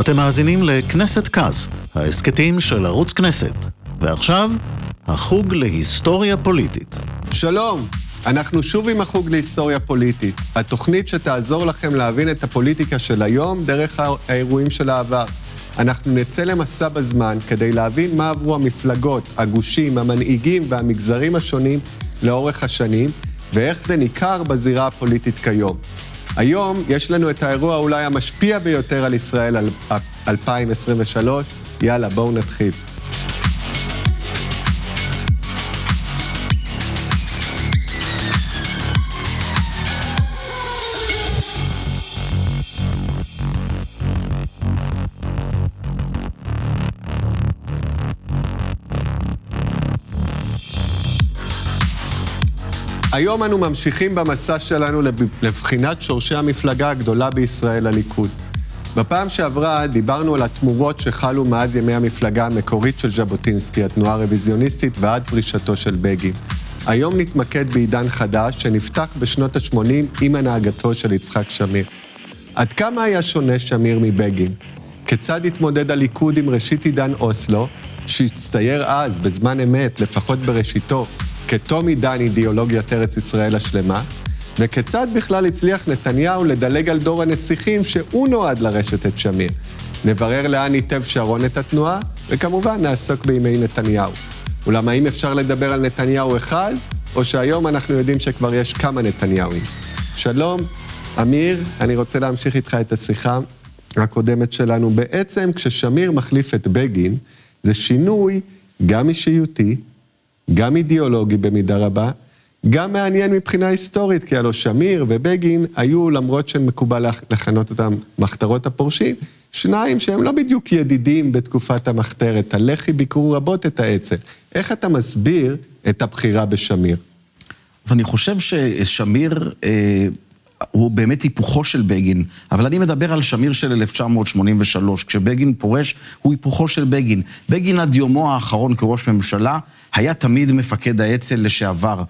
אתם מאזינים לכנסת קאסט, ההסכתים של ערוץ כנסת. ועכשיו, החוג להיסטוריה פוליטית. שלום, אנחנו שוב עם החוג להיסטוריה פוליטית, התוכנית שתעזור לכם להבין את הפוליטיקה של היום דרך האירועים של העבר. אנחנו נצא למסע בזמן כדי להבין מה עברו המפלגות, הגושים, המנהיגים והמגזרים השונים לאורך השנים, ואיך זה ניכר בזירה הפוליטית כיום. היום יש לנו את האירוע אולי המשפיע ביותר על ישראל על 2023. יאללה, בואו נתחיל. היום אנו ממשיכים במסע שלנו לבחינת שורשי המפלגה הגדולה בישראל, הליכוד. בפעם שעברה דיברנו על התמורות שחלו מאז ימי המפלגה המקורית של ז'בוטינסקי, התנועה הרוויזיוניסטית, ועד פרישתו של בגין. היום נתמקד בעידן חדש שנפתח בשנות ה-80 עם הנהגתו של יצחק שמיר. עד כמה היה שונה שמיר מבגין? כיצד התמודד הליכוד עם ראשית עידן אוסלו, שהצטייר אז, בזמן אמת, לפחות בראשיתו, כתום עידן אידיאולוגיית ארץ ישראל השלמה, וכיצד בכלל הצליח נתניהו לדלג על דור הנסיכים שהוא נועד לרשת את שמיר. נברר לאן ייטב שרון את התנועה, וכמובן נעסוק בימי נתניהו. אולם האם אפשר לדבר על נתניהו אחד, או שהיום אנחנו יודעים שכבר יש כמה נתניהוים? שלום, אמיר, אני רוצה להמשיך איתך את השיחה הקודמת שלנו. בעצם, כששמיר מחליף את בגין, זה שינוי גם אישיותי, גם אידיאולוגי במידה רבה, גם מעניין מבחינה היסטורית, כי הלוא שמיר ובגין היו, למרות שמקובל לכנות אותם מחתרות הפורשים, שניים שהם לא בדיוק ידידים בתקופת המחתרת. הלח"י ביקרו רבות את האצ"ל. איך אתה מסביר את הבחירה בשמיר? אז אני חושב ששמיר... אה... הוא באמת היפוכו של בגין, אבל אני מדבר על שמיר של 1983. כשבגין פורש, הוא היפוכו של בגין. בגין עד יומו האחרון כראש ממשלה היה תמיד מפקד האצ"ל לשעבר.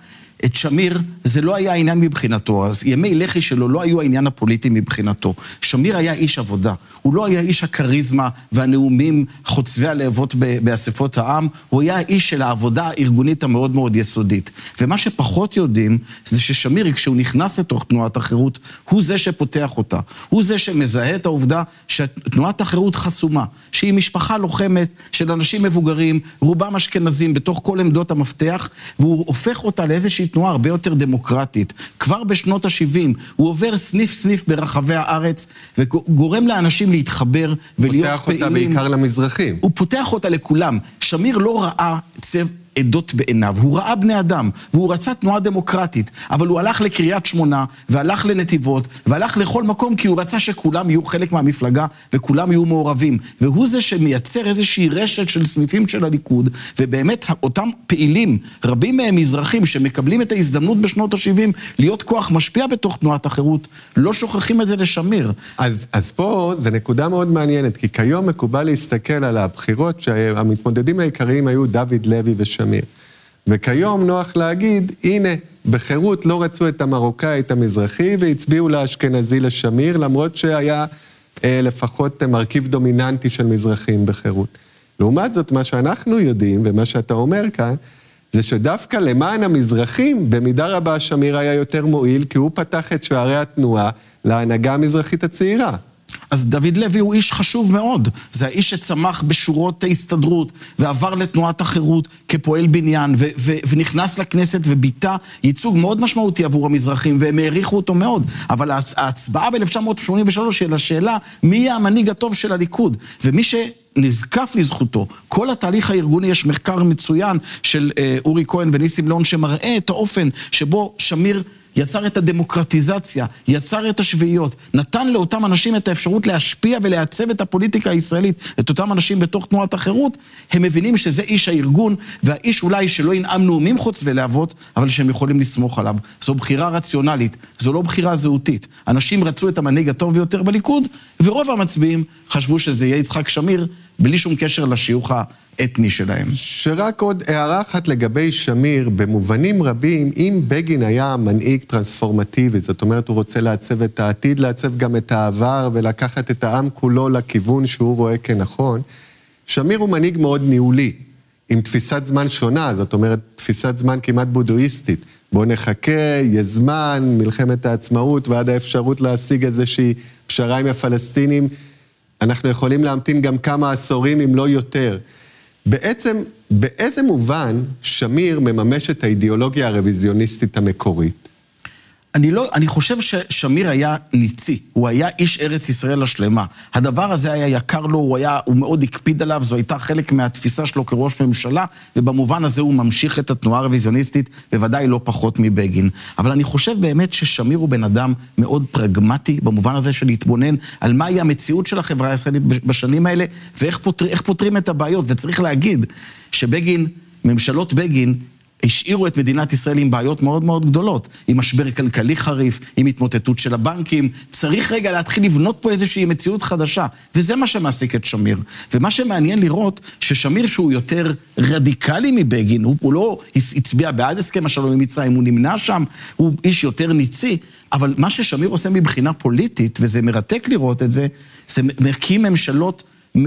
את שמיר, זה לא היה העניין מבחינתו, אז ימי לח"י שלו לא היו העניין הפוליטי מבחינתו. שמיר היה איש עבודה, הוא לא היה איש הכריזמה והנאומים חוצבי הלהבות באספות העם, הוא היה האיש של העבודה הארגונית המאוד מאוד יסודית. ומה שפחות יודעים, זה ששמיר, כשהוא נכנס לתוך תנועת החירות, הוא זה שפותח אותה. הוא זה שמזהה את העובדה שתנועת החירות חסומה, שהיא משפחה לוחמת של אנשים מבוגרים, רובם אשכנזים, בתוך כל עמדות המפתח, והוא הופך אותה לאיזושהי תנועה הרבה יותר דמוקרטית. כבר בשנות ה-70 הוא עובר סניף-סניף ברחבי הארץ וגורם לאנשים להתחבר ולהיות פעילים. פותח אותה בעיקר למזרחים. הוא פותח אותה לכולם. שמיר לא ראה צבע... עדות בעיניו. הוא ראה בני אדם, והוא רצה תנועה דמוקרטית, אבל הוא הלך לקריית שמונה, והלך לנתיבות, והלך לכל מקום כי הוא רצה שכולם יהיו חלק מהמפלגה, וכולם יהיו מעורבים. והוא זה שמייצר איזושהי רשת של סניפים של הליכוד, ובאמת אותם פעילים, רבים מהם מזרחים, שמקבלים את ההזדמנות בשנות ה-70 להיות כוח משפיע בתוך תנועת החירות, לא שוכחים את זה לשמיר. אז, אז פה זו נקודה מאוד מעניינת, כי כיום מקובל להסתכל על הבחירות שהמתמודדים העיקריים היו דוד לוי ושמיר. שמיר. וכיום נוח להגיד, הנה, בחירות לא רצו את המרוקאי, את המזרחי, והצביעו לאשכנזי לשמיר, למרות שהיה אה, לפחות מרכיב דומיננטי של מזרחים בחירות. לעומת זאת, מה שאנחנו יודעים, ומה שאתה אומר כאן, זה שדווקא למען המזרחים, במידה רבה שמיר היה יותר מועיל, כי הוא פתח את שערי התנועה להנהגה המזרחית הצעירה. אז דוד לוי הוא איש חשוב מאוד. זה האיש שצמח בשורות ההסתדרות, ועבר לתנועת החירות כפועל בניין, ו- ו- ונכנס לכנסת וביטא ייצוג מאוד משמעותי עבור המזרחים, והם העריכו אותו מאוד. אבל ההצבעה ב-1983 של השאלה, מי יהיה המנהיג הטוב של הליכוד? ומי ש... נזקף לזכותו. כל התהליך הארגוני, יש מחקר מצוין של אה, אורי כהן וניסים לאון שמראה את האופן שבו שמיר יצר את הדמוקרטיזציה, יצר את השביעיות, נתן לאותם אנשים את האפשרות להשפיע ולעצב את הפוליטיקה הישראלית, את אותם אנשים בתוך תנועת החירות, הם מבינים שזה איש הארגון, והאיש אולי שלא ינאם נאומים חוצבי להבות, אבל שהם יכולים לסמוך עליו. זו בחירה רציונלית, זו לא בחירה זהותית. אנשים רצו את המנהיג הטוב ביותר בליכוד, ורוב המצביעים חשבו שזה יהיה יצחק שמיר, בלי שום קשר לשיוך האתני שלהם. שרק עוד הערה אחת לגבי שמיר, במובנים רבים, אם בגין היה מנהיג טרנספורמטיבי, זאת אומרת, הוא רוצה לעצב את העתיד, לעצב גם את העבר ולקחת את העם כולו לכיוון שהוא רואה כנכון, שמיר הוא מנהיג מאוד ניהולי, עם תפיסת זמן שונה, זאת אומרת, תפיסת זמן כמעט בודואיסטית. בואו נחכה, יש זמן, מלחמת העצמאות ועד האפשרות להשיג איזושהי פשרה עם הפלסטינים. אנחנו יכולים להמתין גם כמה עשורים, אם לא יותר. בעצם, באיזה מובן שמיר מממש את האידיאולוגיה הרוויזיוניסטית המקורית? אני לא, אני חושב ששמיר היה ניצי, הוא היה איש ארץ ישראל השלמה. הדבר הזה היה יקר לו, הוא היה, הוא מאוד הקפיד עליו, זו הייתה חלק מהתפיסה שלו כראש ממשלה, ובמובן הזה הוא ממשיך את התנועה הרוויזיוניסטית, בוודאי לא פחות מבגין. אבל אני חושב באמת ששמיר הוא בן אדם מאוד פרגמטי, במובן הזה של להתבונן על מהי המציאות של החברה הישראלית בשנים האלה, ואיך פותר, פותרים את הבעיות. וצריך להגיד שבגין, ממשלות בגין, השאירו את מדינת ישראל עם בעיות מאוד מאוד גדולות, עם משבר כלכלי חריף, עם התמוטטות של הבנקים. צריך רגע להתחיל לבנות פה איזושהי מציאות חדשה, וזה מה שמעסיק את שמיר. ומה שמעניין לראות, ששמיר שהוא יותר רדיקלי מבגין, הוא, הוא לא הצביע בעד הסכם השלום עם מצרים, הוא נמנע שם, הוא איש יותר ניצי, אבל מה ששמיר עושה מבחינה פוליטית, וזה מרתק לראות את זה, זה מקים ממשלות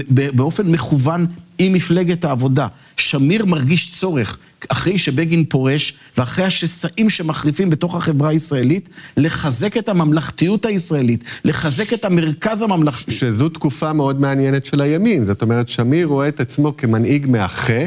באופן מכוון עם מפלגת העבודה. שמיר מרגיש צורך, אחרי שבגין פורש, ואחרי השסעים שמחריפים בתוך החברה הישראלית, לחזק את הממלכתיות הישראלית, לחזק את המרכז הממלכתי. שזו תקופה מאוד מעניינת של הימין. זאת אומרת, שמיר רואה את עצמו כמנהיג מאחה,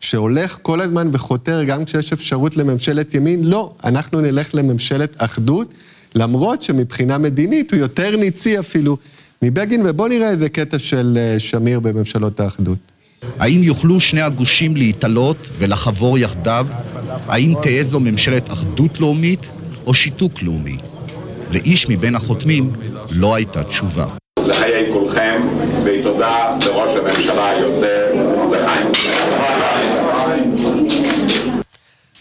שהולך כל הזמן וחותר גם כשיש אפשרות לממשלת ימין. לא, אנחנו נלך לממשלת אחדות, למרות שמבחינה מדינית הוא יותר ניצי אפילו. מבגין, ובואו נראה איזה קטע של אה, שמיר בממשלות האחדות. האם יוכלו שני הגושים להתעלות ולחבור יחדיו? האם תהא זו ממשלת אחדות לאומית או שיתוק לאומי? לאיש מבין החותמים לא הייתה תשובה. לחיי כולכם, ותודה לראש הממשלה היוצא, לחיים.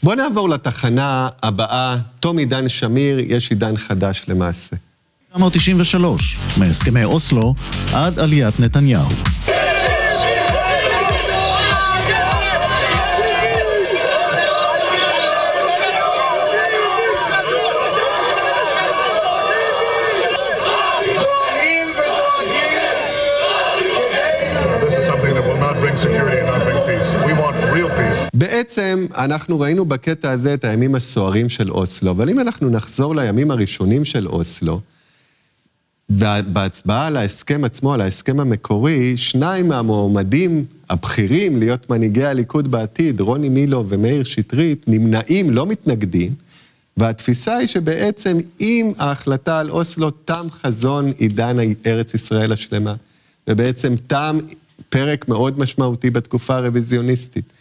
בואו נעבור לתחנה הבאה, תום עידן שמיר, יש עידן חדש למעשה. 1993, מהסכמי אוסלו עד עליית נתניהו. בעצם אנחנו ראינו בקטע הזה את הימים הסוערים של אוסלו, אבל אם אנחנו נחזור לימים הראשונים של אוסלו, בהצבעה על ההסכם עצמו, על ההסכם המקורי, שניים מהמועמדים הבכירים להיות מנהיגי הליכוד בעתיד, רוני מילו ומאיר שטרית, נמנעים, לא מתנגדים, והתפיסה היא שבעצם עם ההחלטה על אוסלו תם חזון עידן ארץ ישראל השלמה, ובעצם תם פרק מאוד משמעותי בתקופה הרוויזיוניסטית.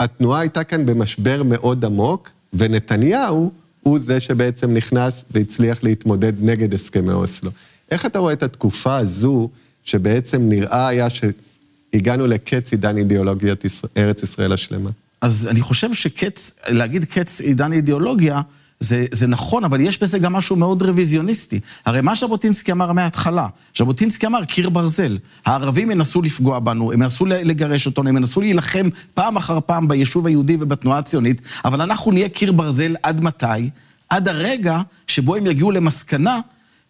התנועה הייתה כאן במשבר מאוד עמוק, ונתניהו הוא זה שבעצם נכנס והצליח להתמודד נגד הסכמי אוסלו. איך אתה רואה את התקופה הזו, שבעצם נראה היה שהגענו לקץ עידן אידיאולוגיית ארץ ישראל השלמה? אז אני חושב שקץ, להגיד קץ עידן אידיאולוגיה, זה, זה נכון, אבל יש בזה גם משהו מאוד רוויזיוניסטי. הרי מה ז'בוטינסקי אמר מההתחלה? ז'בוטינסקי אמר קיר ברזל. הערבים ינסו לפגוע בנו, הם ינסו לגרש אותנו, הם ינסו להילחם פעם אחר פעם ביישוב היהודי ובתנועה הציונית, אבל אנחנו נהיה קיר ברזל עד מתי? עד הרגע שבו הם יגיעו למסקנה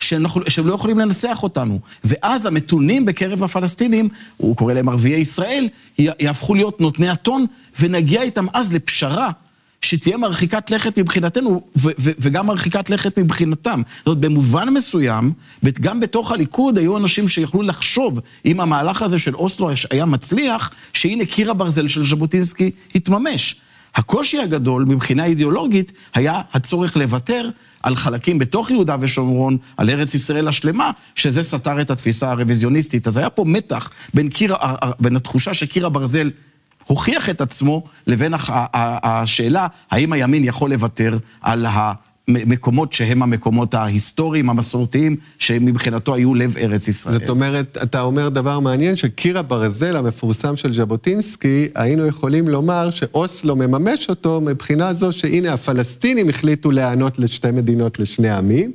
שאנחנו, שהם לא יכולים לנצח אותנו. ואז המתונים בקרב הפלסטינים, הוא קורא להם ערביי ישראל, יהפכו להיות נותני הטון, ונגיע איתם אז לפשרה. שתהיה מרחיקת לכת מבחינתנו, וגם מרחיקת לכת מבחינתם. זאת אומרת, במובן מסוים, גם בתוך הליכוד היו אנשים שיכלו לחשוב, אם המהלך הזה של אוסלו היה מצליח, שהנה קיר הברזל של ז'בוטינסקי התממש. הקושי הגדול מבחינה אידיאולוגית היה הצורך לוותר על חלקים בתוך יהודה ושומרון, על ארץ ישראל השלמה, שזה סתר את התפיסה הרוויזיוניסטית. אז היה פה מתח בין, קיר, בין התחושה שקיר הברזל הוכיח את עצמו, לבין השאלה האם הימין יכול לוותר על המקומות שהם המקומות ההיסטוריים, המסורתיים, שמבחינתו היו לב ארץ ישראל. זאת אומרת, אתה אומר דבר מעניין, שקיר הברזל המפורסם של ז'בוטינסקי, היינו יכולים לומר שאוסלו מממש אותו מבחינה זו שהנה הפלסטינים החליטו להיענות לשתי מדינות לשני עמים,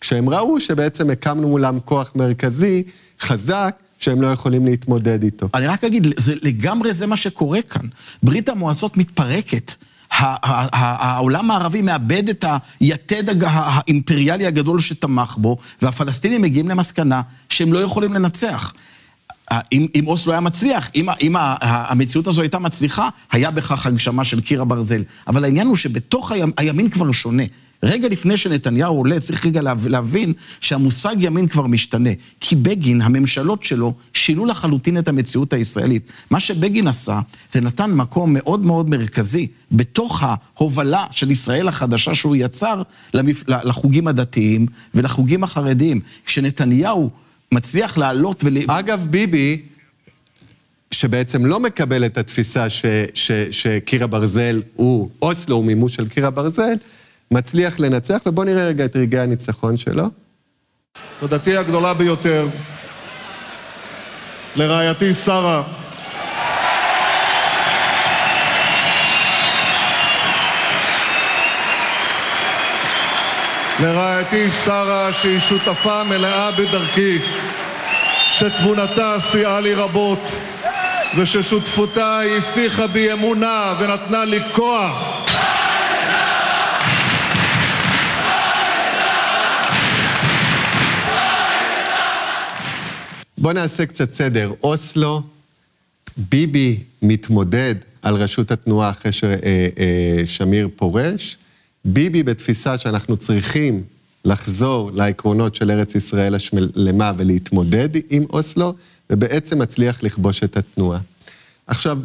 כשהם ראו שבעצם הקמנו מולם כוח מרכזי, חזק, שהם לא יכולים להתמודד איתו. אני רק אגיד, זה, לגמרי זה מה שקורה כאן. ברית המועצות מתפרקת. העולם הערבי מאבד את היתד האימפריאלי הגדול שתמך בו, והפלסטינים מגיעים למסקנה שהם לא יכולים לנצח. אם, אם אוסלו היה מצליח, אם, אם המציאות הזו הייתה מצליחה, היה בכך הגשמה של קיר הברזל. אבל העניין הוא שבתוך הימ, הימין כבר שונה. רגע לפני שנתניהו עולה, צריך רגע להבין שהמושג ימין כבר משתנה. כי בגין, הממשלות שלו, שינו לחלוטין את המציאות הישראלית. מה שבגין עשה, זה נתן מקום מאוד מאוד מרכזי בתוך ההובלה של ישראל החדשה שהוא יצר לחוגים הדתיים ולחוגים החרדיים. כשנתניהו מצליח לעלות ול... אגב, ביבי... שבעצם לא מקבל את התפיסה שקיר הברזל הוא, אוסלו הוא מימוש של קיר הברזל, מצליח לנצח, ובואו נראה רגע את רגעי הניצחון שלו. תודתי הגדולה ביותר לרעייתי שרה, לרעייתי שרה, שהיא שותפה מלאה בדרכי, שתבונתה סייעה לי רבות, וששותפותה הפיחה בי אמונה ונתנה לי כוח. בואו נעשה קצת סדר. אוסלו, ביבי מתמודד על ראשות התנועה אחרי ששמיר אה, אה, פורש. ביבי בתפיסה שאנחנו צריכים לחזור לעקרונות של ארץ ישראל השלמה ולהתמודד עם אוסלו, ובעצם מצליח לכבוש את התנועה. עכשיו,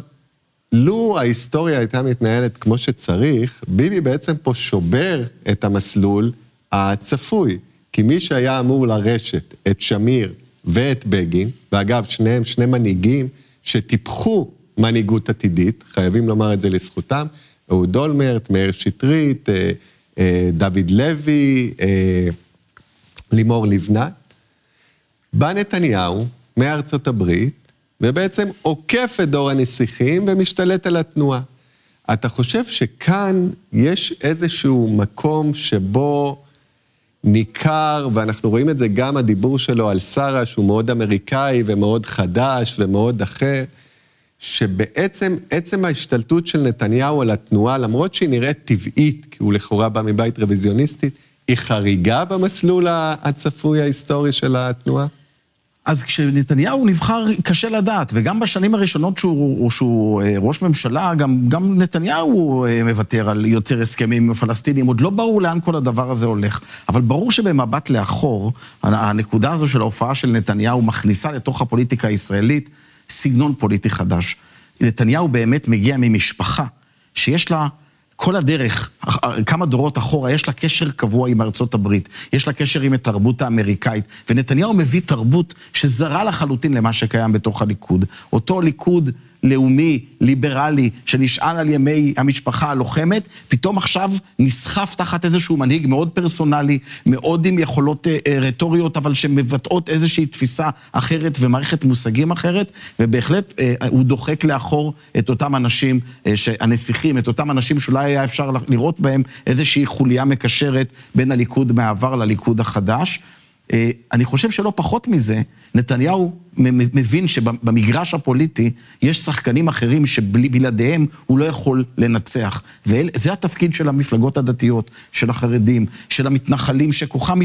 לו ההיסטוריה הייתה מתנהלת כמו שצריך, ביבי בעצם פה שובר את המסלול הצפוי. כי מי שהיה אמור לרשת את שמיר ואת בגין, ואגב, שניהם שני מנהיגים שטיפחו מנהיגות עתידית, חייבים לומר את זה לזכותם, אהוד אולמרט, מאיר שטרית, אה, אה, דוד לוי, אה, לימור לבנת. בא נתניהו מארצות הברית, ובעצם עוקף את דור הנסיכים ומשתלט על התנועה. אתה חושב שכאן יש איזשהו מקום שבו ניכר, ואנחנו רואים את זה גם הדיבור שלו על שרה, שהוא מאוד אמריקאי ומאוד חדש ומאוד אחר, שבעצם עצם ההשתלטות של נתניהו על התנועה, למרות שהיא נראית טבעית, כי הוא לכאורה בא מבית רוויזיוניסטית, היא חריגה במסלול הצפוי ההיסטורי של התנועה? אז כשנתניהו נבחר, קשה לדעת, וגם בשנים הראשונות שהוא, שהוא אה, ראש ממשלה, גם, גם נתניהו אה, מוותר על יותר הסכמים עם הפלסטינים, עוד לא ברור לאן כל הדבר הזה הולך. אבל ברור שבמבט לאחור, הנקודה הזו של ההופעה של נתניהו מכניסה לתוך הפוליטיקה הישראלית סגנון פוליטי חדש. נתניהו באמת מגיע ממשפחה שיש לה כל הדרך, כמה דורות אחורה, יש לה קשר קבוע עם ארצות הברית, יש לה קשר עם התרבות האמריקאית, ונתניהו מביא תרבות שזרה לחלוטין למה שקיים בתוך הליכוד. אותו ליכוד לאומי, ליברלי, שנשען על ימי המשפחה הלוחמת, פתאום עכשיו נסחף תחת איזשהו מנהיג מאוד פרסונלי, מאוד עם יכולות אה, אה, רטוריות, אבל שמבטאות איזושהי תפיסה אחרת ומערכת מושגים אחרת, ובהחלט אה, הוא דוחק לאחור את אותם אנשים, הנסיכים, את אותם אנשים שאולי היה אפשר לראות בהם איזושהי חוליה מקשרת בין הליכוד מהעבר לליכוד החדש. אה, אני חושב שלא פחות מזה, נתניהו מבין שבמגרש הפוליטי יש שחקנים אחרים שבלעדיהם הוא לא יכול לנצח. וזה התפקיד של המפלגות הדתיות, של החרדים, של המתנחלים, שכוחם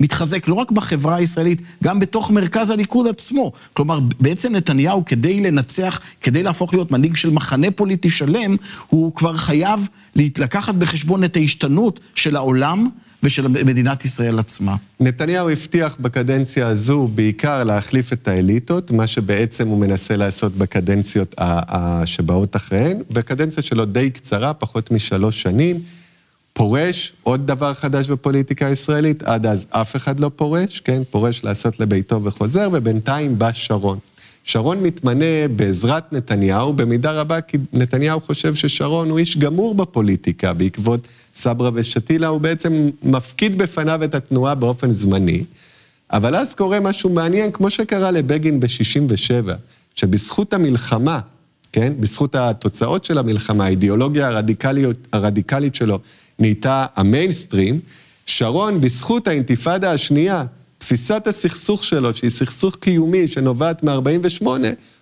מתחזק לא רק בחברה הישראלית, גם בתוך מרכז הליכוד עצמו. כלומר, בעצם נתניהו, כדי לנצח, כדי להפוך להיות מנהיג של מחנה פוליטי שלם, הוא כבר חייב לקחת בחשבון את ההשתנות של העולם. ושל מדינת ישראל עצמה. נתניהו הבטיח בקדנציה הזו בעיקר להחליף את האליטות, מה שבעצם הוא מנסה לעשות בקדנציות שבאות אחריהן, והקדנציה שלו די קצרה, פחות משלוש שנים. פורש, עוד דבר חדש בפוליטיקה הישראלית, עד אז אף אחד לא פורש, כן? פורש לעשות לביתו וחוזר, ובינתיים בא שרון. שרון מתמנה בעזרת נתניהו, במידה רבה כי נתניהו חושב ששרון הוא איש גמור בפוליטיקה, בעקבות סברה ושתילה, הוא בעצם מפקיד בפניו את התנועה באופן זמני. אבל אז קורה משהו מעניין, כמו שקרה לבגין ב-67', שבזכות המלחמה, כן, בזכות התוצאות של המלחמה, האידיאולוגיה הרדיקליות, הרדיקלית שלו נהייתה המיינסטרים, שרון, בזכות האינתיפאדה השנייה, תפיסת הסכסוך שלו, שהיא סכסוך קיומי שנובעת מ-48,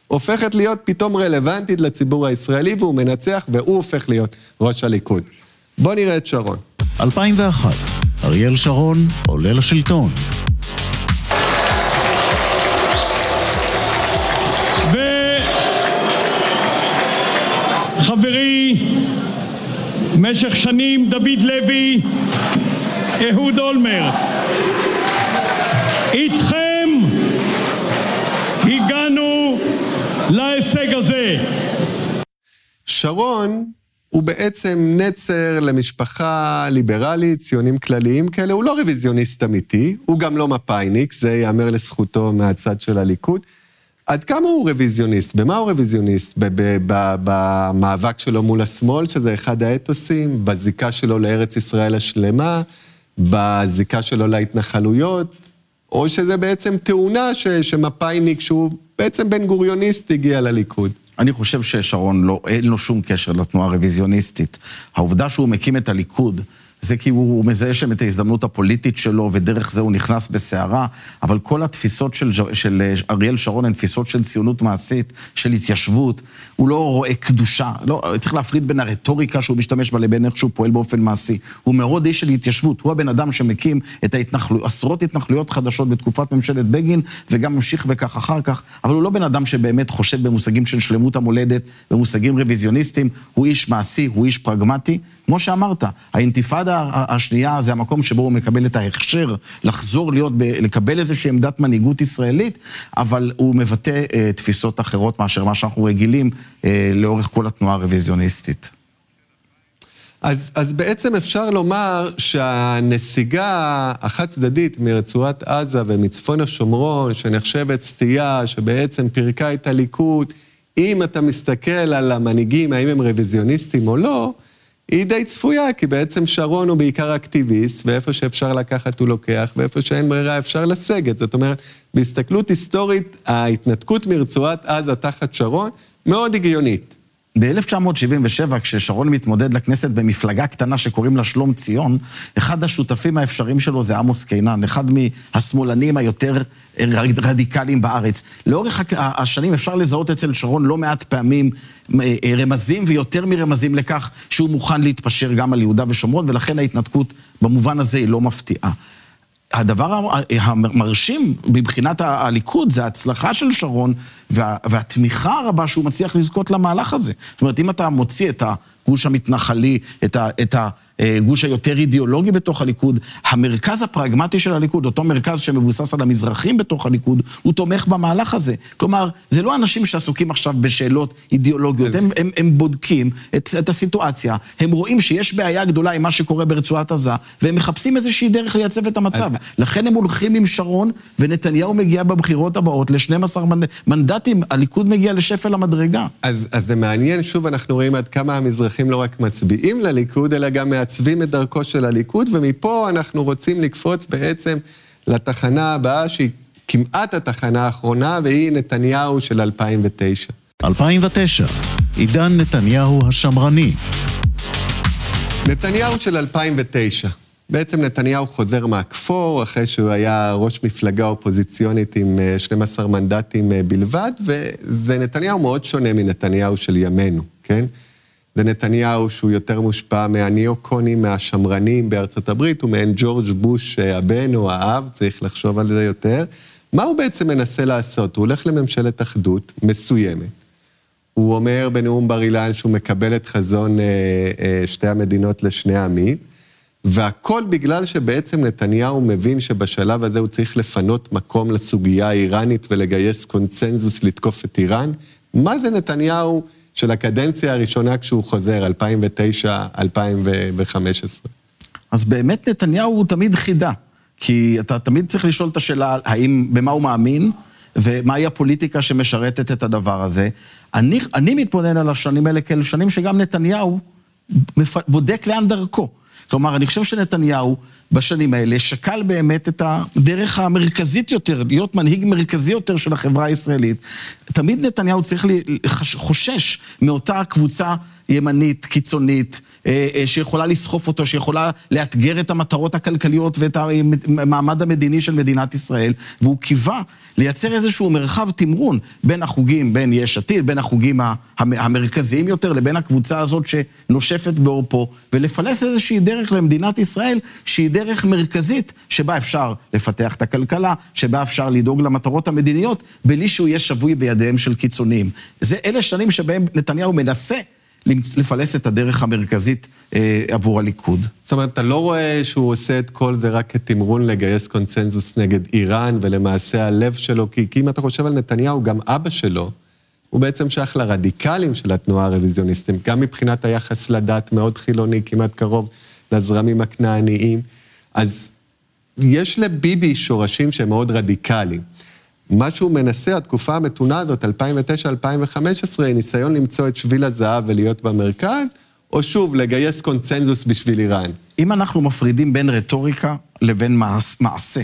הופכת להיות פתאום רלוונטית לציבור הישראלי, והוא מנצח והוא הופך להיות ראש הליכוד. בואו נראה את שרון. 2001, אריאל שרון עולה לשלטון. וחברי, משך שנים דוד לוי, אהוד אולמרט, איתכם הגענו להישג הזה. שרון הוא בעצם נצר למשפחה ליברלית, ציונים כלליים כאלה, הוא לא רוויזיוניסט אמיתי, הוא גם לא מפאיניק, זה ייאמר לזכותו מהצד של הליכוד. עד כמה הוא רוויזיוניסט? במה הוא רוויזיוניסט? במאבק שלו מול השמאל, שזה אחד האתוסים, בזיקה שלו לארץ ישראל השלמה, בזיקה שלו להתנחלויות, או שזה בעצם תאונה ש, שמפאיניק, שהוא בעצם בן גוריוניסט, הגיע לליכוד. אני חושב ששרון לא, אין לו שום קשר לתנועה הרוויזיוניסטית. העובדה שהוא מקים את הליכוד, זה כי הוא מזהה שם את ההזדמנות הפוליטית שלו, ודרך זה הוא נכנס בסערה, אבל כל התפיסות של, של אריאל שרון הן תפיסות של ציונות מעשית, של התיישבות. הוא לא רואה קדושה, לא, צריך להפריד בין הרטוריקה שהוא משתמש בה לבין איך שהוא פועל באופן מעשי. הוא מאוד איש של התיישבות, הוא הבן אדם שמקים את ההתנחלו, עשרות התנחלויות חדשות בתקופת ממשלת בגין, וגם ממשיך בכך אחר כך, אבל הוא לא בן אדם שבאמת חושב במושגים של שלמות המולדת, במושגים רוויזיוניסטיים, הוא איש מעשי, הוא איש פרגמטי. כמו שאמרת, האינתיפאדה השנייה זה המקום שבו הוא מקבל את ההכשר לחזור להיות, לקבל איזושהי עמדת מנהיגות ישראלית, אבל הוא מבטא אה, תפיסות אחרות מאשר מה שאנחנו רגילים אה, לאורך כל התנועה הרוויזיוניסטית. אז, אז בעצם אפשר לומר שהנסיגה החד צדדית מרצועת עזה ומצפון השומרון, שנחשבת סטייה, שבעצם פירקה את הליכוד, אם אתה מסתכל על המנהיגים, האם הם רוויזיוניסטים או לא, היא די צפויה, כי בעצם שרון הוא בעיקר אקטיביסט, ואיפה שאפשר לקחת הוא לוקח, ואיפה שאין ברירה אפשר לסגת. זאת אומרת, בהסתכלות היסטורית, ההתנתקות מרצועת עזה תחת שרון מאוד הגיונית. ב-1977, כששרון מתמודד לכנסת במפלגה קטנה שקוראים לה שלום ציון, אחד השותפים האפשריים שלו זה עמוס קינן, אחד מהשמאלנים היותר רדיקליים בארץ. לאורך השנים אפשר לזהות אצל שרון לא מעט פעמים אה, רמזים ויותר מרמזים לכך שהוא מוכן להתפשר גם על יהודה ושומרון, ולכן ההתנתקות במובן הזה היא לא מפתיעה. הדבר המרשים מבחינת הליכוד זה ההצלחה של שרון וה, והתמיכה הרבה שהוא מצליח לזכות למהלך הזה. זאת אומרת, אם אתה מוציא את הגוש המתנחלי, את, ה, את הגוש היותר אידיאולוגי בתוך הליכוד, המרכז הפרגמטי של הליכוד, אותו מרכז שמבוסס על המזרחים בתוך הליכוד, הוא תומך במהלך הזה. כלומר, זה לא אנשים שעסוקים עכשיו בשאלות אידיאולוגיות, הם, הם, הם בודקים את, את הסיטואציה, הם רואים שיש בעיה גדולה עם מה שקורה ברצועת עזה, והם מחפשים איזושהי דרך לייצב את המצב. לכן הם הולכים עם שרון, ונתניהו מגיע בבחירות הבאות ל-12 מנדטים, הליכוד מגיע לשפל המדרגה. אז, אז זה מעניין, שוב, אנחנו רואים עד כמה המזרחים לא רק מצביעים לליכוד, אלא גם מעצבים את דרכו של הליכוד, ומפה אנחנו רוצים לקפוץ בעצם לתחנה הבאה, שהיא כמעט התחנה האחרונה, והיא נתניהו של 2009. 2009, עידן נתניהו השמרני. נתניהו של 2009. בעצם נתניהו חוזר מהכפור, אחרי שהוא היה ראש מפלגה אופוזיציונית עם 12 אה, מנדטים אה, בלבד, וזה נתניהו מאוד שונה מנתניהו של ימינו, כן? זה נתניהו שהוא יותר מושפע מהניאו-קונים, מהשמרנים בארצות הברית, הוא מעין ג'ורג' בוש אה, הבן או האב, צריך לחשוב על זה יותר. מה הוא בעצם מנסה לעשות? הוא הולך לממשלת אחדות מסוימת. הוא אומר בנאום בר אילן שהוא מקבל את חזון שתי המדינות לשני עמים. והכל בגלל שבעצם נתניהו מבין שבשלב הזה הוא צריך לפנות מקום לסוגיה האיראנית ולגייס קונצנזוס לתקוף את איראן. מה זה נתניהו של הקדנציה הראשונה כשהוא חוזר, 2009-2015? אז באמת נתניהו הוא תמיד חידה. כי אתה תמיד צריך לשאול את השאלה האם, במה הוא מאמין, ומהי הפוליטיקה שמשרתת את הדבר הזה. אני, אני מתבונן על השנים האלה כאלו שנים שגם נתניהו בודק לאן דרכו. כלומר, אני חושב שנתניהו בשנים האלה שקל באמת את הדרך המרכזית יותר, להיות מנהיג מרכזי יותר של החברה הישראלית. תמיד נתניהו צריך חושש מאותה קבוצה ימנית, קיצונית, אה, אה, שיכולה לסחוף אותו, שיכולה לאתגר את המטרות הכלכליות ואת המעמד המדיני של מדינת ישראל, והוא קיווה לייצר איזשהו מרחב תמרון בין החוגים, בין יש עתיד, בין החוגים המרכזיים יותר, לבין הקבוצה הזאת שנושפת בעורפו, ולפלס איזושהי דרך למדינת ישראל שהיא דרך מרכזית, שבה אפשר לפתח את הכלכלה, שבה אפשר לדאוג למטרות המדיניות, בלי שהוא יהיה שבוי בידיהם של קיצוניים. זה אלה שנים שבהם נתניהו מנסה לפלס את הדרך המרכזית אה, עבור הליכוד. זאת אומרת, אתה לא רואה שהוא עושה את כל זה רק כתמרון לגייס קונצנזוס נגד איראן, ולמעשה הלב שלו, כי, כי אם אתה חושב על נתניהו, גם אבא שלו, הוא בעצם שייך לרדיקלים של התנועה הרוויזיוניסטית, גם מבחינת היחס לדת מאוד חילוני, כמעט קרוב לזרמים הכנעניים. אז יש לביבי שורשים שהם מאוד רדיקליים. מה שהוא מנסה, התקופה המתונה הזאת, 2009-2015, היא ניסיון למצוא את שביל הזהב ולהיות במרכז, או שוב, לגייס קונצנזוס בשביל איראן. אם אנחנו מפרידים בין רטוריקה לבין מעשה,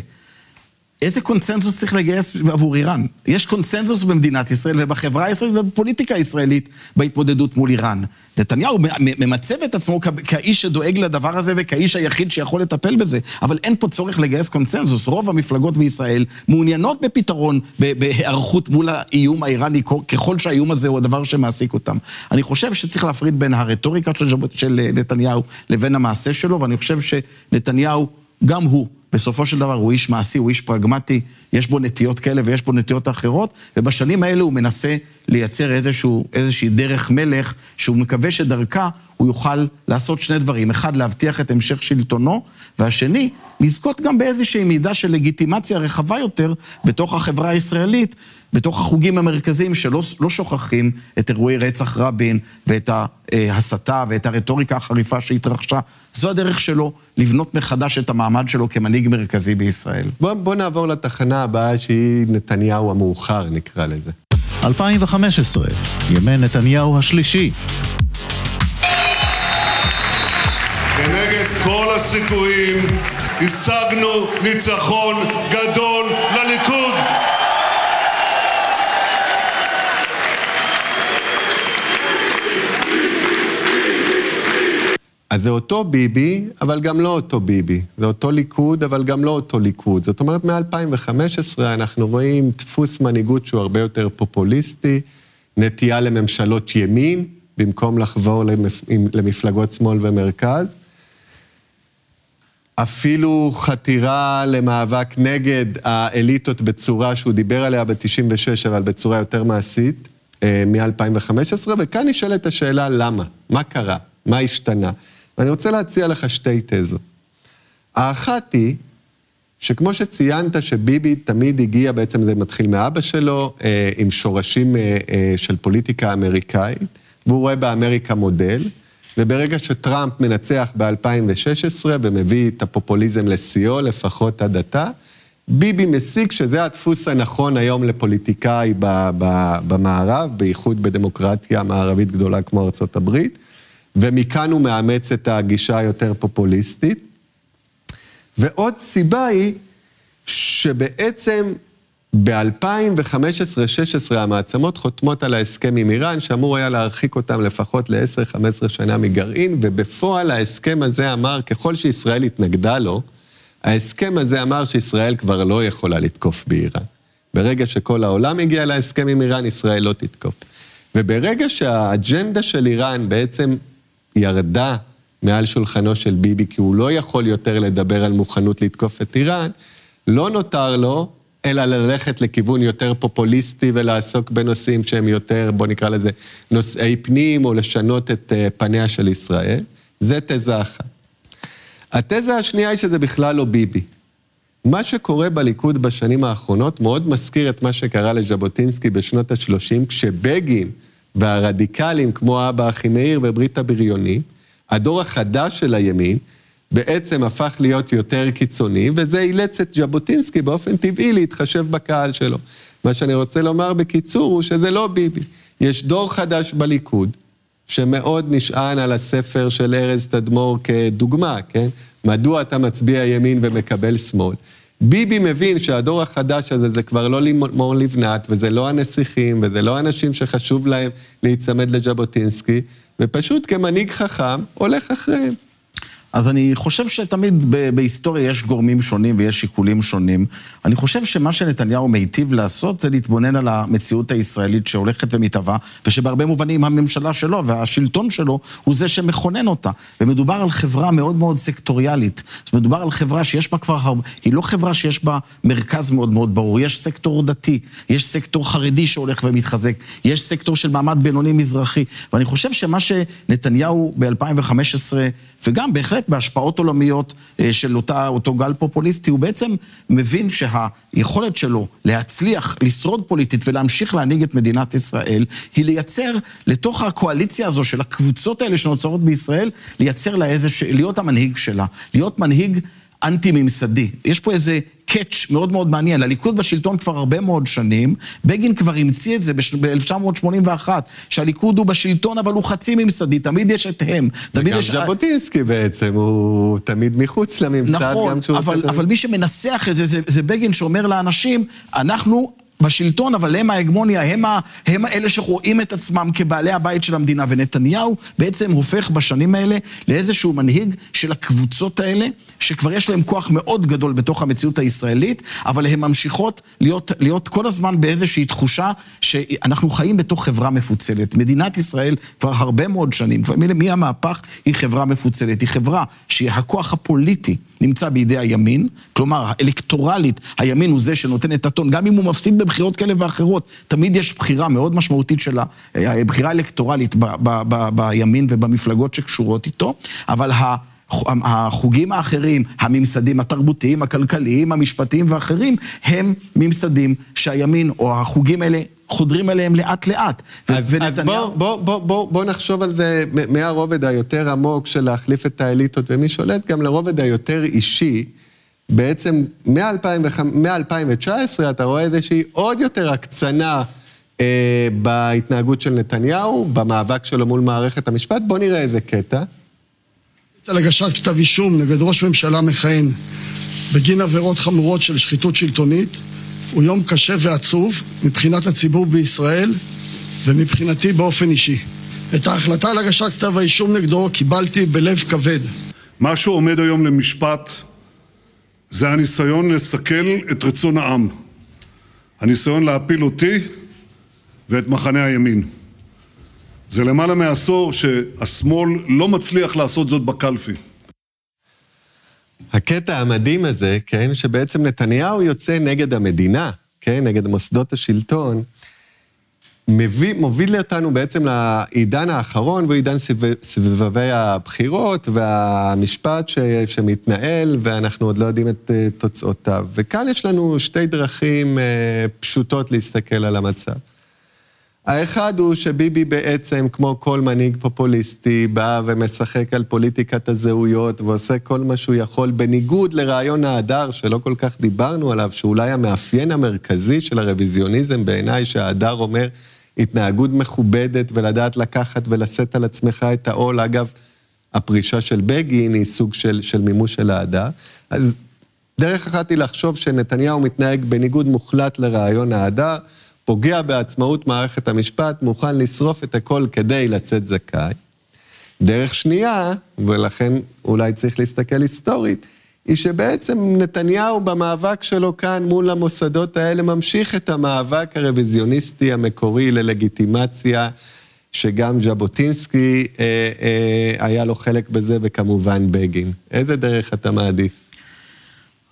איזה קונצנזוס צריך לגייס עבור איראן? יש קונצנזוס במדינת ישראל ובחברה הישראלית ובפוליטיקה הישראלית בהתמודדות מול איראן. נתניהו ממצב את עצמו כאיש שדואג לדבר הזה וכאיש היחיד שיכול לטפל בזה, אבל אין פה צורך לגייס קונצנזוס. רוב המפלגות בישראל מעוניינות בפתרון, בהיערכות מול האיום האיראני, ככל שהאיום הזה הוא הדבר שמעסיק אותם. אני חושב שצריך להפריד בין הרטוריקה של, של נתניהו לבין המעשה שלו, ואני חושב שנתניהו, גם הוא, בסופו של דבר הוא איש מעשי, הוא איש פרגמטי, יש בו נטיות כאלה ויש בו נטיות אחרות, ובשנים האלה הוא מנסה לייצר איזשהו, איזושהי דרך מלך, שהוא מקווה שדרכה הוא יוכל לעשות שני דברים. אחד, להבטיח את המשך שלטונו, והשני, לזכות גם באיזושהי מידה של לגיטימציה רחבה יותר בתוך החברה הישראלית, בתוך החוגים המרכזיים שלא לא שוכחים את אירועי רצח רבין ואת ההסתה ואת הרטוריקה החריפה שהתרחשה. זו הדרך שלו לבנות מחדש את המעמד שלו כמנהיג מרכזי בישראל. בוא, בוא נעבור לתחנה הבאה שהיא נתניהו המאוחר, נקרא לזה. 2015, ימי נתניהו השלישי. כנגד כל הסיכויים השגנו ניצחון גדול לליכוד. אז זה אותו ביבי, אבל גם לא אותו ביבי. זה אותו ליכוד, אבל גם לא אותו ליכוד. זאת אומרת, מ-2015 אנחנו רואים דפוס מנהיגות שהוא הרבה יותר פופוליסטי, נטייה לממשלות ימין, במקום לחבור למפ... למפלגות שמאל ומרכז. אפילו חתירה למאבק נגד האליטות בצורה שהוא דיבר עליה ב-96, אבל בצורה יותר מעשית, אה, מ-2015, וכאן נשאלת השאלה למה, מה קרה, מה השתנה. ואני רוצה להציע לך שתי תזות. האחת היא, שכמו שציינת שביבי תמיד הגיע, בעצם זה מתחיל מאבא שלו, אה, עם שורשים אה, אה, של פוליטיקה אמריקאית, והוא רואה באמריקה מודל, וברגע שטראמפ מנצח ב-2016 ומביא את הפופוליזם לשיאו, לפחות עד עתה, ביבי מסיק שזה הדפוס הנכון היום לפוליטיקאי במערב, בייחוד בדמוקרטיה מערבית גדולה כמו ארצות הברית. ומכאן הוא מאמץ את הגישה היותר פופוליסטית. ועוד סיבה היא שבעצם ב-2015-2016 המעצמות חותמות על ההסכם עם איראן, שאמור היה להרחיק אותם לפחות ל-10-15 שנה מגרעין, ובפועל ההסכם הזה אמר, ככל שישראל התנגדה לו, ההסכם הזה אמר שישראל כבר לא יכולה לתקוף באיראן. ברגע שכל העולם הגיע להסכם עם איראן, ישראל לא תתקוף. וברגע שהאג'נדה של איראן בעצם ירדה מעל שולחנו של ביבי, כי הוא לא יכול יותר לדבר על מוכנות לתקוף את איראן, לא נותר לו אלא ללכת לכיוון יותר פופוליסטי ולעסוק בנושאים שהם יותר, בוא נקרא לזה, נושאי פנים, או לשנות את אה, פניה של ישראל. זה תזה אחת. התזה השנייה היא שזה בכלל לא ביבי. מה שקורה בליכוד בשנים האחרונות מאוד מזכיר את מה שקרה לז'בוטינסקי בשנות ה-30, כשבגין והרדיקלים כמו אבא אחימאיר וברית הבריונים, הדור החדש של הימין, בעצם הפך להיות יותר קיצוני, וזה אילץ את ז'בוטינסקי באופן טבעי להתחשב בקהל שלו. מה שאני רוצה לומר בקיצור הוא שזה לא ביבי. יש דור חדש בליכוד, שמאוד נשען על הספר של ארז תדמור כדוגמה, כן? מדוע אתה מצביע ימין ומקבל שמאל? ביבי מבין שהדור החדש הזה זה כבר לא לימור לבנת, וזה לא הנסיכים, וזה לא האנשים שחשוב להם להיצמד לז'בוטינסקי, ופשוט כמנהיג חכם הולך אחריהם. אז אני חושב שתמיד בהיסטוריה יש גורמים שונים ויש שיקולים שונים. אני חושב שמה שנתניהו מיטיב לעשות זה להתבונן על המציאות הישראלית שהולכת ומתהווה, ושבהרבה מובנים הממשלה שלו והשלטון שלו הוא זה שמכונן אותה. ומדובר על חברה מאוד מאוד סקטוריאלית. מדובר על חברה שיש בה כבר הרבה... היא לא חברה שיש בה מרכז מאוד מאוד ברור. יש סקטור דתי, יש סקטור חרדי שהולך ומתחזק, יש סקטור של מעמד בינוני מזרחי. ואני חושב שמה שנתניהו ב-2015, וגם בהחלט... באמת בהשפעות עולמיות אה, של אותה, אותו גל פופוליסטי, הוא בעצם מבין שהיכולת שלו להצליח, לשרוד פוליטית ולהמשיך להנהיג את מדינת ישראל, היא לייצר לתוך הקואליציה הזו של הקבוצות האלה שנוצרות בישראל, לייצר לה איזה, להיות המנהיג שלה, להיות מנהיג אנטי-ממסדי. יש פה איזה קאץ' מאוד מאוד מעניין. הליכוד בשלטון כבר הרבה מאוד שנים, בגין כבר המציא את זה ב-1981, שהליכוד הוא בשלטון אבל הוא חצי ממסדי, תמיד יש את הם. וגם יש... ז'בוטינסקי בעצם, הוא תמיד מחוץ לממסד. נכון, אבל, אבל מי שמנסח את זה, זה, זה בגין שאומר לאנשים, אנחנו בשלטון, אבל הם ההגמוניה, הם, ה, הם אלה שרואים את עצמם כבעלי הבית של המדינה. ונתניהו בעצם הופך בשנים האלה לאיזשהו מנהיג של הקבוצות האלה, שכבר יש להם כוח מאוד גדול בתוך המציאות הישראלית, אבל הן ממשיכות להיות, להיות כל הזמן באיזושהי תחושה שאנחנו חיים בתוך חברה מפוצלת. מדינת ישראל כבר הרבה מאוד שנים, כבר מהמהפך היא חברה מפוצלת. היא חברה שהכוח הפוליטי נמצא בידי הימין, כלומר, אלקטורלית, הימין הוא זה שנותן את הטון, גם אם הוא מפסיד בבחירות כאלה ואחרות, תמיד יש בחירה מאוד משמעותית של אה, בחירה אלקטורלית ב, ב, ב, בימין ובמפלגות שקשורות איתו, אבל ה... החוגים האחרים, הממסדים התרבותיים, הכלכליים, המשפטיים ואחרים, הם ממסדים שהימין או החוגים האלה חודרים אליהם לאט לאט. אז, ונתניהו... אז בוא, בוא, בוא, בוא, בוא נחשוב על זה מהרובד היותר עמוק של להחליף את האליטות ומי שולט, גם לרובד היותר אישי. בעצם מ-2019 אתה רואה איזושהי עוד יותר הקצנה אה, בהתנהגות של נתניהו, במאבק שלו מול מערכת המשפט. בוא נראה איזה קטע. על הגשת כתב אישום נגד ראש ממשלה מכהן בגין עבירות חמורות של שחיתות שלטונית הוא יום קשה ועצוב מבחינת הציבור בישראל ומבחינתי באופן אישי. את ההחלטה על הגשת כתב האישום נגדו קיבלתי בלב כבד. מה שעומד היום למשפט זה הניסיון לסכל את רצון העם. הניסיון להפיל אותי ואת מחנה הימין. זה למעלה מעשור שהשמאל לא מצליח לעשות זאת בקלפי. הקטע המדהים הזה, כן, שבעצם נתניהו יוצא נגד המדינה, כן, נגד מוסדות השלטון, מביא, מוביל אותנו בעצם לעידן האחרון, והוא עידן סבבי הבחירות והמשפט ש, שמתנהל, ואנחנו עוד לא יודעים את אה, תוצאותיו. וכאן יש לנו שתי דרכים אה, פשוטות להסתכל על המצב. האחד הוא שביבי בעצם, כמו כל מנהיג פופוליסטי, בא ומשחק על פוליטיקת הזהויות ועושה כל מה שהוא יכול, בניגוד לרעיון ההדר, שלא כל כך דיברנו עליו, שאולי המאפיין המרכזי של הרוויזיוניזם בעיניי, שההדר אומר התנהגות מכובדת ולדעת לקחת ולשאת על עצמך את העול. אגב, הפרישה של בגין היא סוג של, של מימוש של ההדר. אז דרך אחת היא לחשוב שנתניהו מתנהג בניגוד מוחלט לרעיון ההדר. פוגע בעצמאות מערכת המשפט, מוכן לשרוף את הכל כדי לצאת זכאי. דרך שנייה, ולכן אולי צריך להסתכל היסטורית, היא שבעצם נתניהו במאבק שלו כאן מול המוסדות האלה ממשיך את המאבק הרוויזיוניסטי המקורי ללגיטימציה, שגם ז'בוטינסקי אה, אה, היה לו חלק בזה, וכמובן בגין. איזה דרך אתה מעדיף?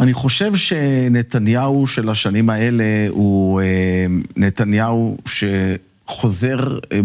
אני חושב שנתניהו של השנים האלה הוא אה, נתניהו שחוזר אה,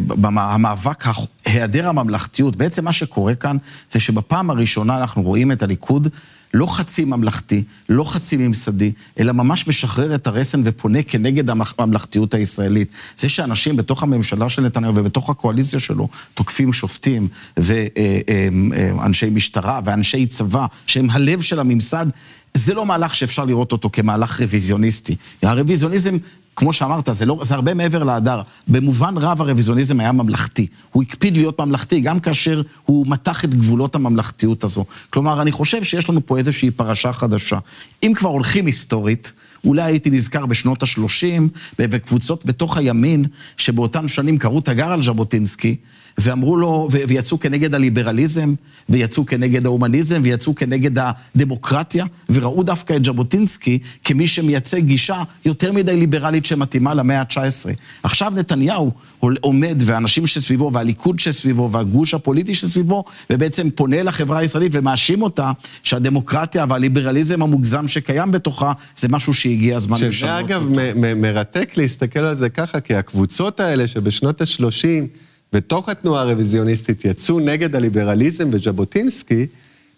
במאבק, היעדר הממלכתיות. בעצם מה שקורה כאן זה שבפעם הראשונה אנחנו רואים את הליכוד לא חצי ממלכתי, לא חצי ממסדי, אלא ממש משחרר את הרסן ופונה כנגד הממלכתיות הישראלית. זה שאנשים בתוך הממשלה של נתניהו ובתוך הקואליציה שלו תוקפים שופטים ואנשי אה, משטרה ואנשי צבא, שהם הלב של הממסד, זה לא מהלך שאפשר לראות אותו כמהלך רוויזיוניסטי. הרוויזיוניזם, כמו שאמרת, זה, לא, זה הרבה מעבר להדר. במובן רב הרוויזיוניזם היה ממלכתי. הוא הקפיד להיות ממלכתי גם כאשר הוא מתח את גבולות הממלכתיות הזו. כלומר, אני חושב שיש לנו פה איזושהי פרשה חדשה. אם כבר הולכים היסטורית, אולי הייתי נזכר בשנות ה-30, בקבוצות בתוך הימין, שבאותן שנים קראו תגר על ז'בוטינסקי, ואמרו לו, ויצאו כנגד הליברליזם, ויצאו כנגד ההומניזם, ויצאו כנגד הדמוקרטיה, וראו דווקא את ז'בוטינסקי כמי שמייצג גישה יותר מדי ליברלית שמתאימה למאה ה-19. עכשיו נתניהו עומד, והאנשים שסביבו, והליכוד שסביבו, והגוש הפוליטי שסביבו, ובעצם פונה לחברה הישראלית ומאשים אותה שהדמוקרטיה והליברליזם המוגזם שקיים בתוכה, זה משהו שהגיע הזמן לשנות. שזה אגב מרתק להסתכל על זה ככה, כי הקבוצות האלה שבשנות ה-30, בתוך התנועה הרוויזיוניסטית יצאו נגד הליברליזם וז'בוטינסקי,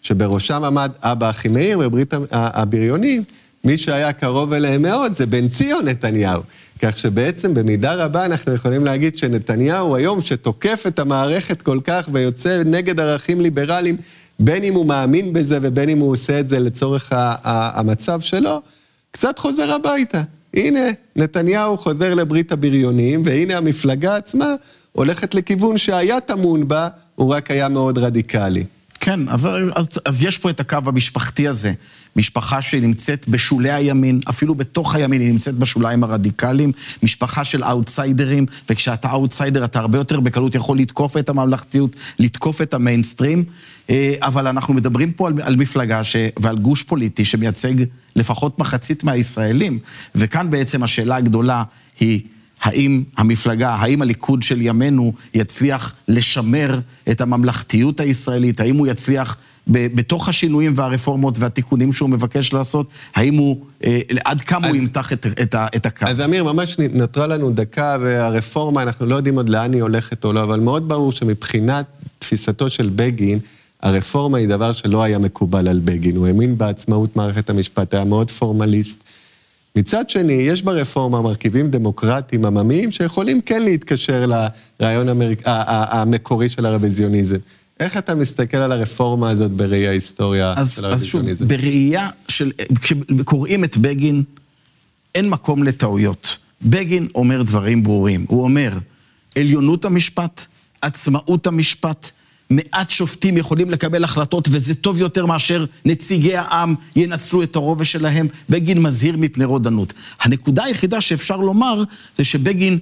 שבראשם עמד אבא אחימאיר בברית הבריונים, מי שהיה קרוב אליהם מאוד זה בן ציון נתניהו. כך שבעצם במידה רבה אנחנו יכולים להגיד שנתניהו היום, שתוקף את המערכת כל כך ויוצא נגד ערכים ליברליים, בין אם הוא מאמין בזה ובין אם הוא עושה את זה לצורך המצב שלו, קצת חוזר הביתה. הנה, נתניהו חוזר לברית הבריונים, והנה המפלגה עצמה הולכת לכיוון שהיה טמון בה, הוא רק היה מאוד רדיקלי. כן, אז, אז, אז יש פה את הקו המשפחתי הזה. משפחה שנמצאת בשולי הימין, אפילו בתוך הימין היא נמצאת בשוליים הרדיקליים, משפחה של אאוטסיידרים, וכשאתה אאוטסיידר אתה הרבה יותר בקלות יכול לתקוף את הממלכתיות, לתקוף את המיינסטרים, אה, אבל אנחנו מדברים פה על, על מפלגה ש, ועל גוש פוליטי שמייצג לפחות מחצית מהישראלים, וכאן בעצם השאלה הגדולה היא... האם המפלגה, האם הליכוד של ימינו יצליח לשמר את הממלכתיות הישראלית? האם הוא יצליח, בתוך השינויים והרפורמות והתיקונים שהוא מבקש לעשות, האם הוא, אה, עד כמה אז, הוא ימתח את, את, את הקו? אז אמיר, ממש נותרה לנו דקה, והרפורמה, אנחנו לא יודעים עוד לאן היא הולכת או לא, אבל מאוד ברור שמבחינת תפיסתו של בגין, הרפורמה היא דבר שלא היה מקובל על בגין. הוא האמין בעצמאות מערכת המשפט, היה מאוד פורמליסט. מצד שני, יש ברפורמה מרכיבים דמוקרטיים עממיים שיכולים כן להתקשר לרעיון המר... המקורי של הרוויזיוניזם. איך אתה מסתכל על הרפורמה הזאת בראי ההיסטוריה אז, של הרוויזיוניזם? אז שוב, בראייה של... כשקוראים את בגין, אין מקום לטעויות. בגין אומר דברים ברורים. הוא אומר, עליונות המשפט, עצמאות המשפט, מעט שופטים יכולים לקבל החלטות, וזה טוב יותר מאשר נציגי העם ינצלו את הרובע שלהם. בגין מזהיר מפני רודנות. הנקודה היחידה שאפשר לומר, זה שבגין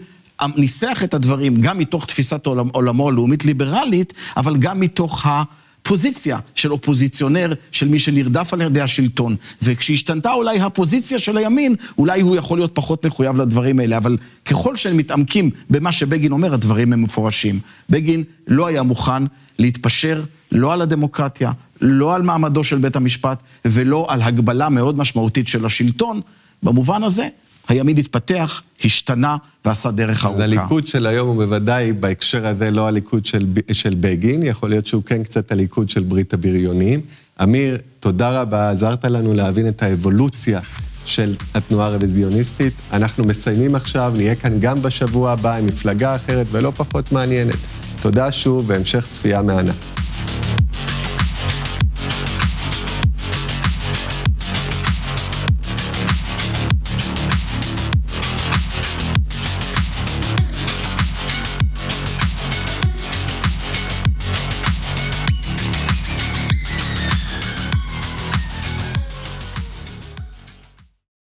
ניסח את הדברים גם מתוך תפיסת עולמו הלאומית ליברלית, אבל גם מתוך ה... פוזיציה של אופוזיציונר, של מי שנרדף על ידי השלטון. וכשהשתנתה אולי הפוזיציה של הימין, אולי הוא יכול להיות פחות מחויב לדברים האלה. אבל ככל שהם מתעמקים במה שבגין אומר, הדברים הם מפורשים. בגין לא היה מוכן להתפשר לא על הדמוקרטיה, לא על מעמדו של בית המשפט, ולא על הגבלה מאוד משמעותית של השלטון. במובן הזה, הימין התפתח, השתנה ועשה דרך ארוכה. הליכוד של היום הוא בוודאי בהקשר הזה לא הליכוד של, של בגין, יכול להיות שהוא כן קצת הליכוד של ברית הבריונים. אמיר, תודה רבה, עזרת לנו להבין את האבולוציה של התנועה הרוויזיוניסטית. אנחנו מסיימים עכשיו, נהיה כאן גם בשבוע הבא עם מפלגה אחרת ולא פחות מעניינת. תודה שוב והמשך צפייה מהנה.